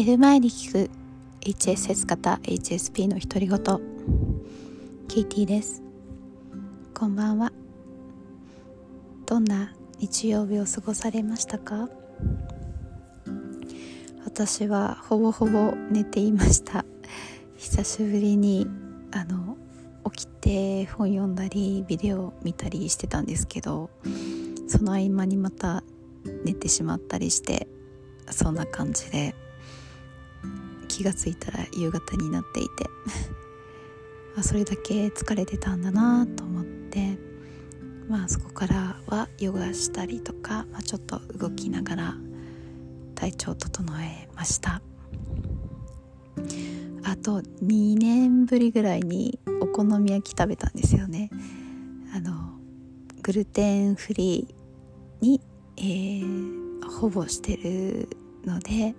寝る前に聞く HSS 型 HSP の独り言。ケイティです。こんばんは。どんな日曜日を過ごされましたか？私はほぼほぼ寝ていました。久しぶりにあの起きて本読んだりビデオ見たりしてたんですけどその合間にまた寝てしまったりしてそんな感じで。気が付いたら夕方になっていて。あそれだけ疲れてたんだなと思って。まあそこからはヨガしたりとか、まあ、ちょっと動きながら体調を整えました。あと2年ぶりぐらいにお好み焼き食べたんですよね。あのグルテンフリーに、えー、ほぼしてるので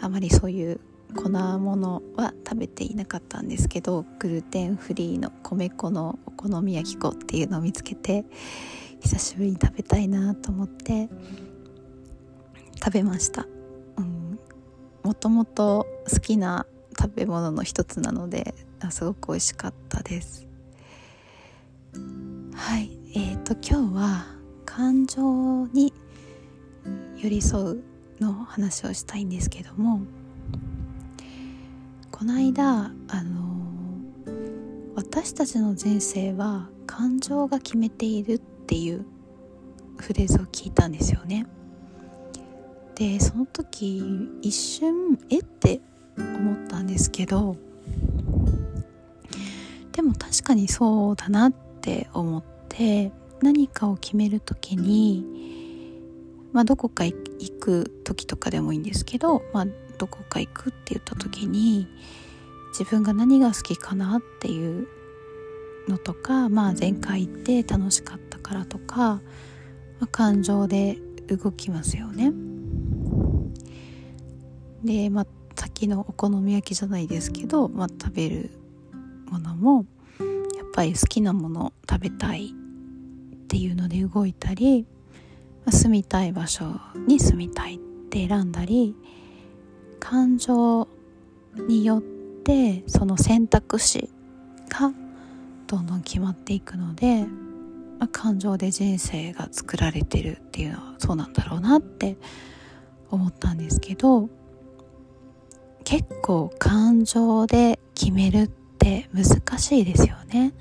あまりそういう粉物は食べていなかったんですけどグルテンフリーの米粉のお好み焼き粉っていうのを見つけて久しぶりに食べたいなと思って食べました、うん、もともと好きな食べ物の一つなのですごく美味しかったです。はい。えーと今日は感情に寄り添うの話をしたいんですけどもこの間あの私たちの人生は感情が決めているっていうフレーズを聞いたんですよね。でその時一瞬えって思ったんですけどでも確かにそうだなって思って何かを決める時にまあどこか行く時とかでもいいんですけど、まあ、どこか行くって言った時に自分が何が好きかなっていうのとか、まあ、前回行って楽しかったからとか、まあ、感情で動きますよね。で、まあ、さっきのお好み焼きじゃないですけど、まあ、食べるものもやっぱり好きなもの食べたいっていうので動いたり、まあ、住みたい場所に住みたいって選んだり感情によってその選択肢がどんどん決まっていくので、まあ、感情で人生が作られてるっていうのはそうなんだろうなって思ったんですけど結構感情で決めるって難しいですよね。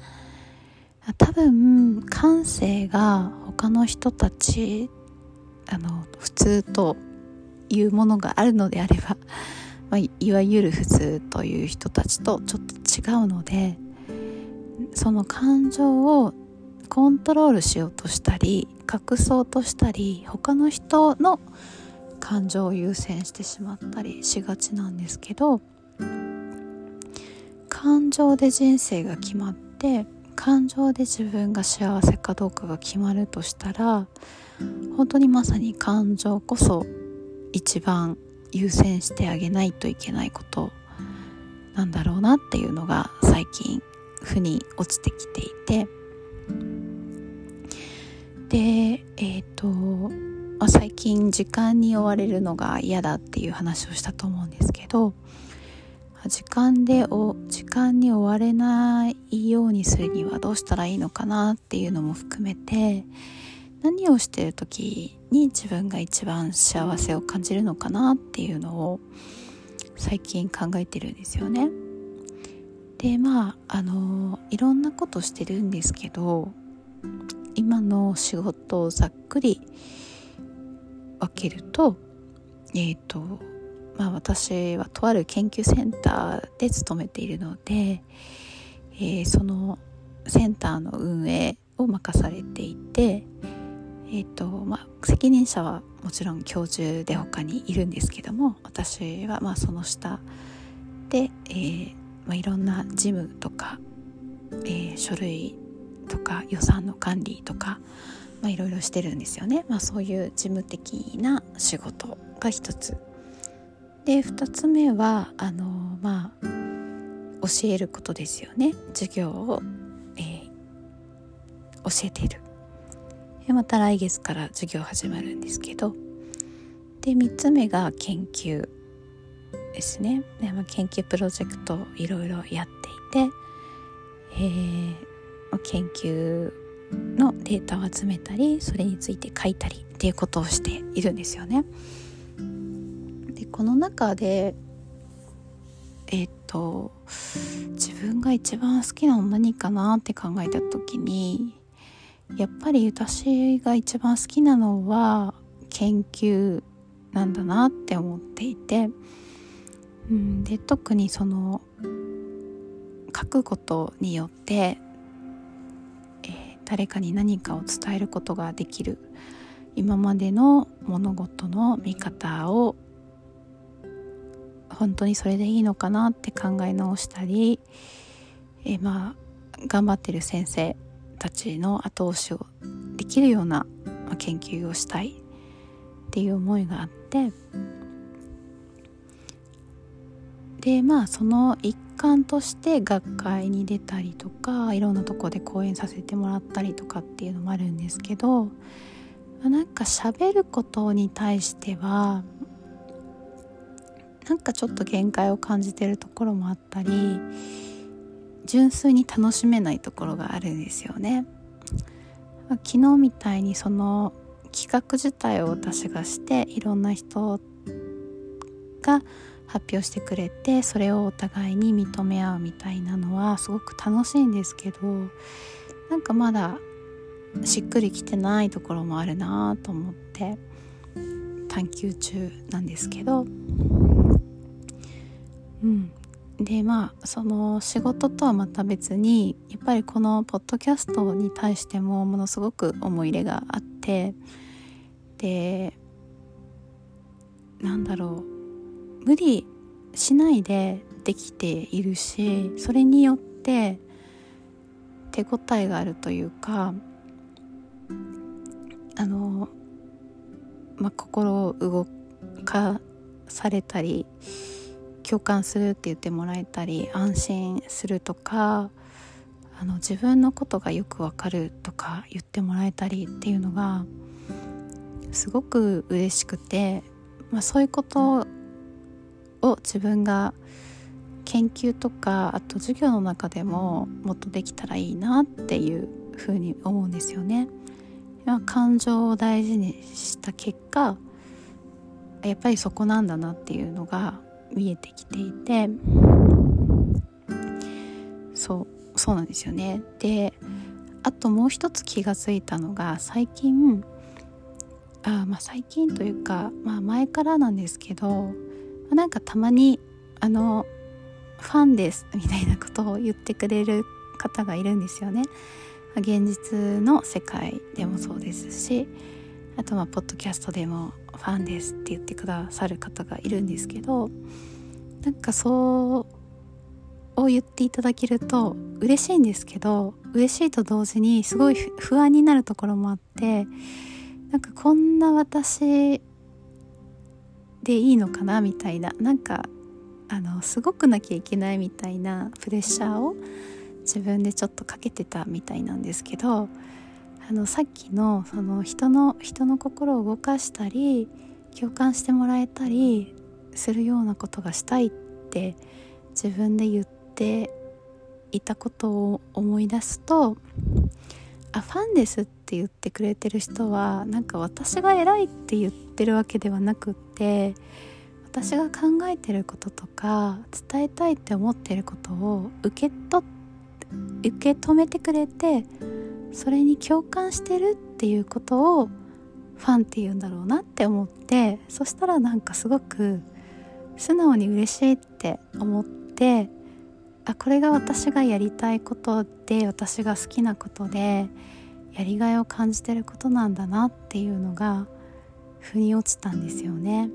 多分感性が他の人たちあの普通というものがあるのであれば、まあ、いわゆる普通という人たちとちょっと違うのでその感情をコントロールしようとしたり隠そうとしたり他の人の感情を優先してしまったりしがちなんですけど感情で人生が決まって感情で自分が幸せかどうかが決まるとしたら本当にまさに感情こそ一番優先してあげないといけないことなんだろうなっていうのが最近腑に落ちてきていて。でえっ、ー、と、まあ、最近時間に追われるのが嫌だっていう話をしたと思うんですけど時間でお時間に追われないようにするにはどうしたらいいのかなっていうのも含めて何をしてる時に自分が一番幸せを感じるのかなっていうのを最近考えてるんですよね。でまああのいろんなことしてるんですけど今の仕事をざっくり分けるとえっ、ー、とまあ私はとある研究センターで勤めているので、えー、そのセンターの運営を任されていてえーとまあ、責任者はもちろん教授で他にいるんですけども私はまあその下で、えーまあ、いろんな事務とか、えー、書類とか予算の管理とか、まあ、いろいろしてるんですよね、まあ、そういう事務的な仕事が一つ。で二つ目はあのまあ教えることですよね。授業を、えー、教えている。でまた来月から授業始まるんですけどで3つ目が研究ですねで、まあ、研究プロジェクトをいろいろやっていて、えー、研究のデータを集めたりそれについて書いたりっていうことをしているんですよね。でこの中でえっ、と自分が一番好きなの何かなって考えた時にやっぱり私が一番好きなのは研究なんだなって思っていて、うん、で特にその書くことによって、えー、誰かに何かを伝えることができる今までの物事の見方を本当にそれでいいのかなって考え直したり、えー、まあ頑張ってる先生たちの後押しをできるような研究をしたいっていう思いがあってでまあその一環として学会に出たりとかいろんなとこで講演させてもらったりとかっていうのもあるんですけど、ま、なんか喋ることに対してはなんかちょっと限界を感じてるところもあったり純粋に楽しめないところがあるんですよね。昨日みたいにその企画自体を私がしていろんな人が発表してくれてそれをお互いに認め合うみたいなのはすごく楽しいんですけどなんかまだしっくりきてないところもあるなと思って探求中なんですけどうんでまあその仕事とはまた別にやっぱりこのポッドキャストに対してもものすごく思い入れがあってでなんだろう無理しないでできているしそれによって手応えがあるというかあの、まあ、心を動かされたり共感するって言ってもらえたり安心するとかあの自分のことがよくわかるとか言ってもらえたりっていうのがすごく嬉しくて、まあ、そういうことを自分が研究とかあと授業の中でももっとできたらいいなっていうふうに思うんですよね。感情を大事にした結果やっぱりそこなんだなっていうのが見えてきていてそうそうなんですよねであともう一つ気が付いたのが最近あまあ最近というか、まあ、前からなんですけど、ま、なんかたまにあのファンですみたいなことを言ってくれる方がいるんですよね。現実の世界でもそうですしあとはポッドキャストでもファンですって言ってくださる方がいるんですけどなんかそうを言っていただけると嬉しいんですけど嬉しいと同時にすごい不安になるところもあってなんかこんな私でいいのかなみたいななんかあのすごくなきゃいけないみたいなプレッシャーを自分でちょっとかけてたみたいなんですけどあのさっきのその人の人の心を動かしたり共感してもらえたりするようなことがしたいって自分で言っていたことを思い出すとあファンですって言ってくれてる人はなんか私が偉いって言ってるわけではなくって私が考えてることとか伝えたいって思ってることを受け取受け止めてくれてそれに共感してるっていうことをファンって言うんだろうなって思ってそしたらなんかすごく素直に嬉しいって思ってあこれが私がやりたいことで私が好きなことでやりがいを感じてることなんだなっていうのが腑に落ちたんですよね。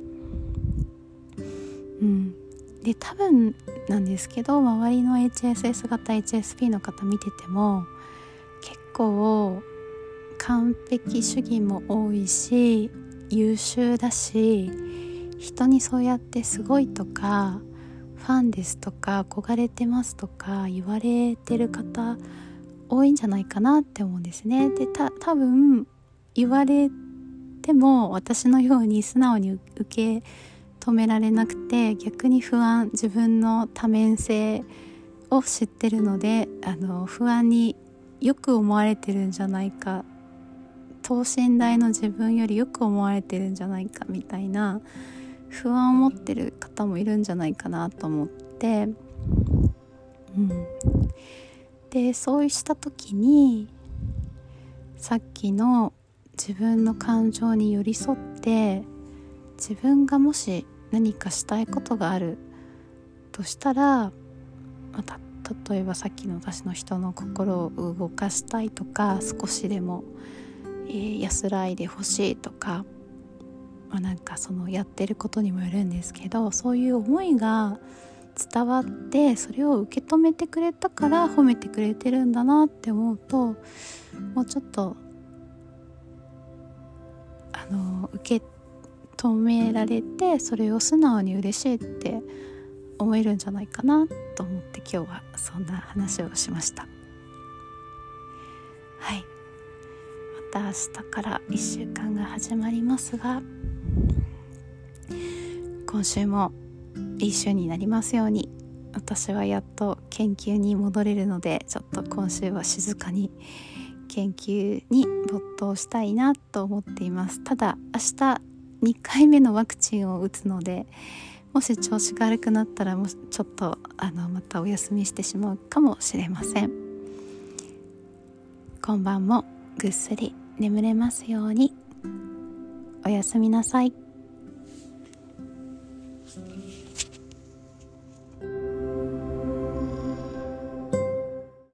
うん、で多分なんですけど周りの HSS 型 HSP の方見てても構完璧主義も多いし優秀だし人にそうやってすごいとかファンですとか憧れてますとか言われてる方多いんじゃないかなって思うんですね。で多分言われても私のように素直に受け止められなくて逆に不安自分の多面性を知ってるのであの不安によく思われてるんじゃないか。等身大の自分よりよく思われてるんじゃないかみたいな不安を持ってる方もいるんじゃないかなと思って、うん、でそうした時にさっきの自分の感情に寄り添って自分がもし何かしたいことがあるとしたら、また例えばさっきの私の人の心を動かしたいとか少しでもえー、安らいでほしいとか、まあ、なんかそのやってることにもよるんですけどそういう思いが伝わってそれを受け止めてくれたから褒めてくれてるんだなって思うともうちょっとあの受け止められてそれを素直に嬉しいって思えるんじゃないかなと思って今日はそんな話をしました。はいまた明日から1週間が始まりますが今週もいい週になりますように私はやっと研究に戻れるのでちょっと今週は静かに研究に没頭したいなと思っていますただ明日2回目のワクチンを打つのでもし調子が悪くなったらもちょっとあのまたお休みしてしまうかもしれません今晩もぐっすり眠れますようにおやすみなさい。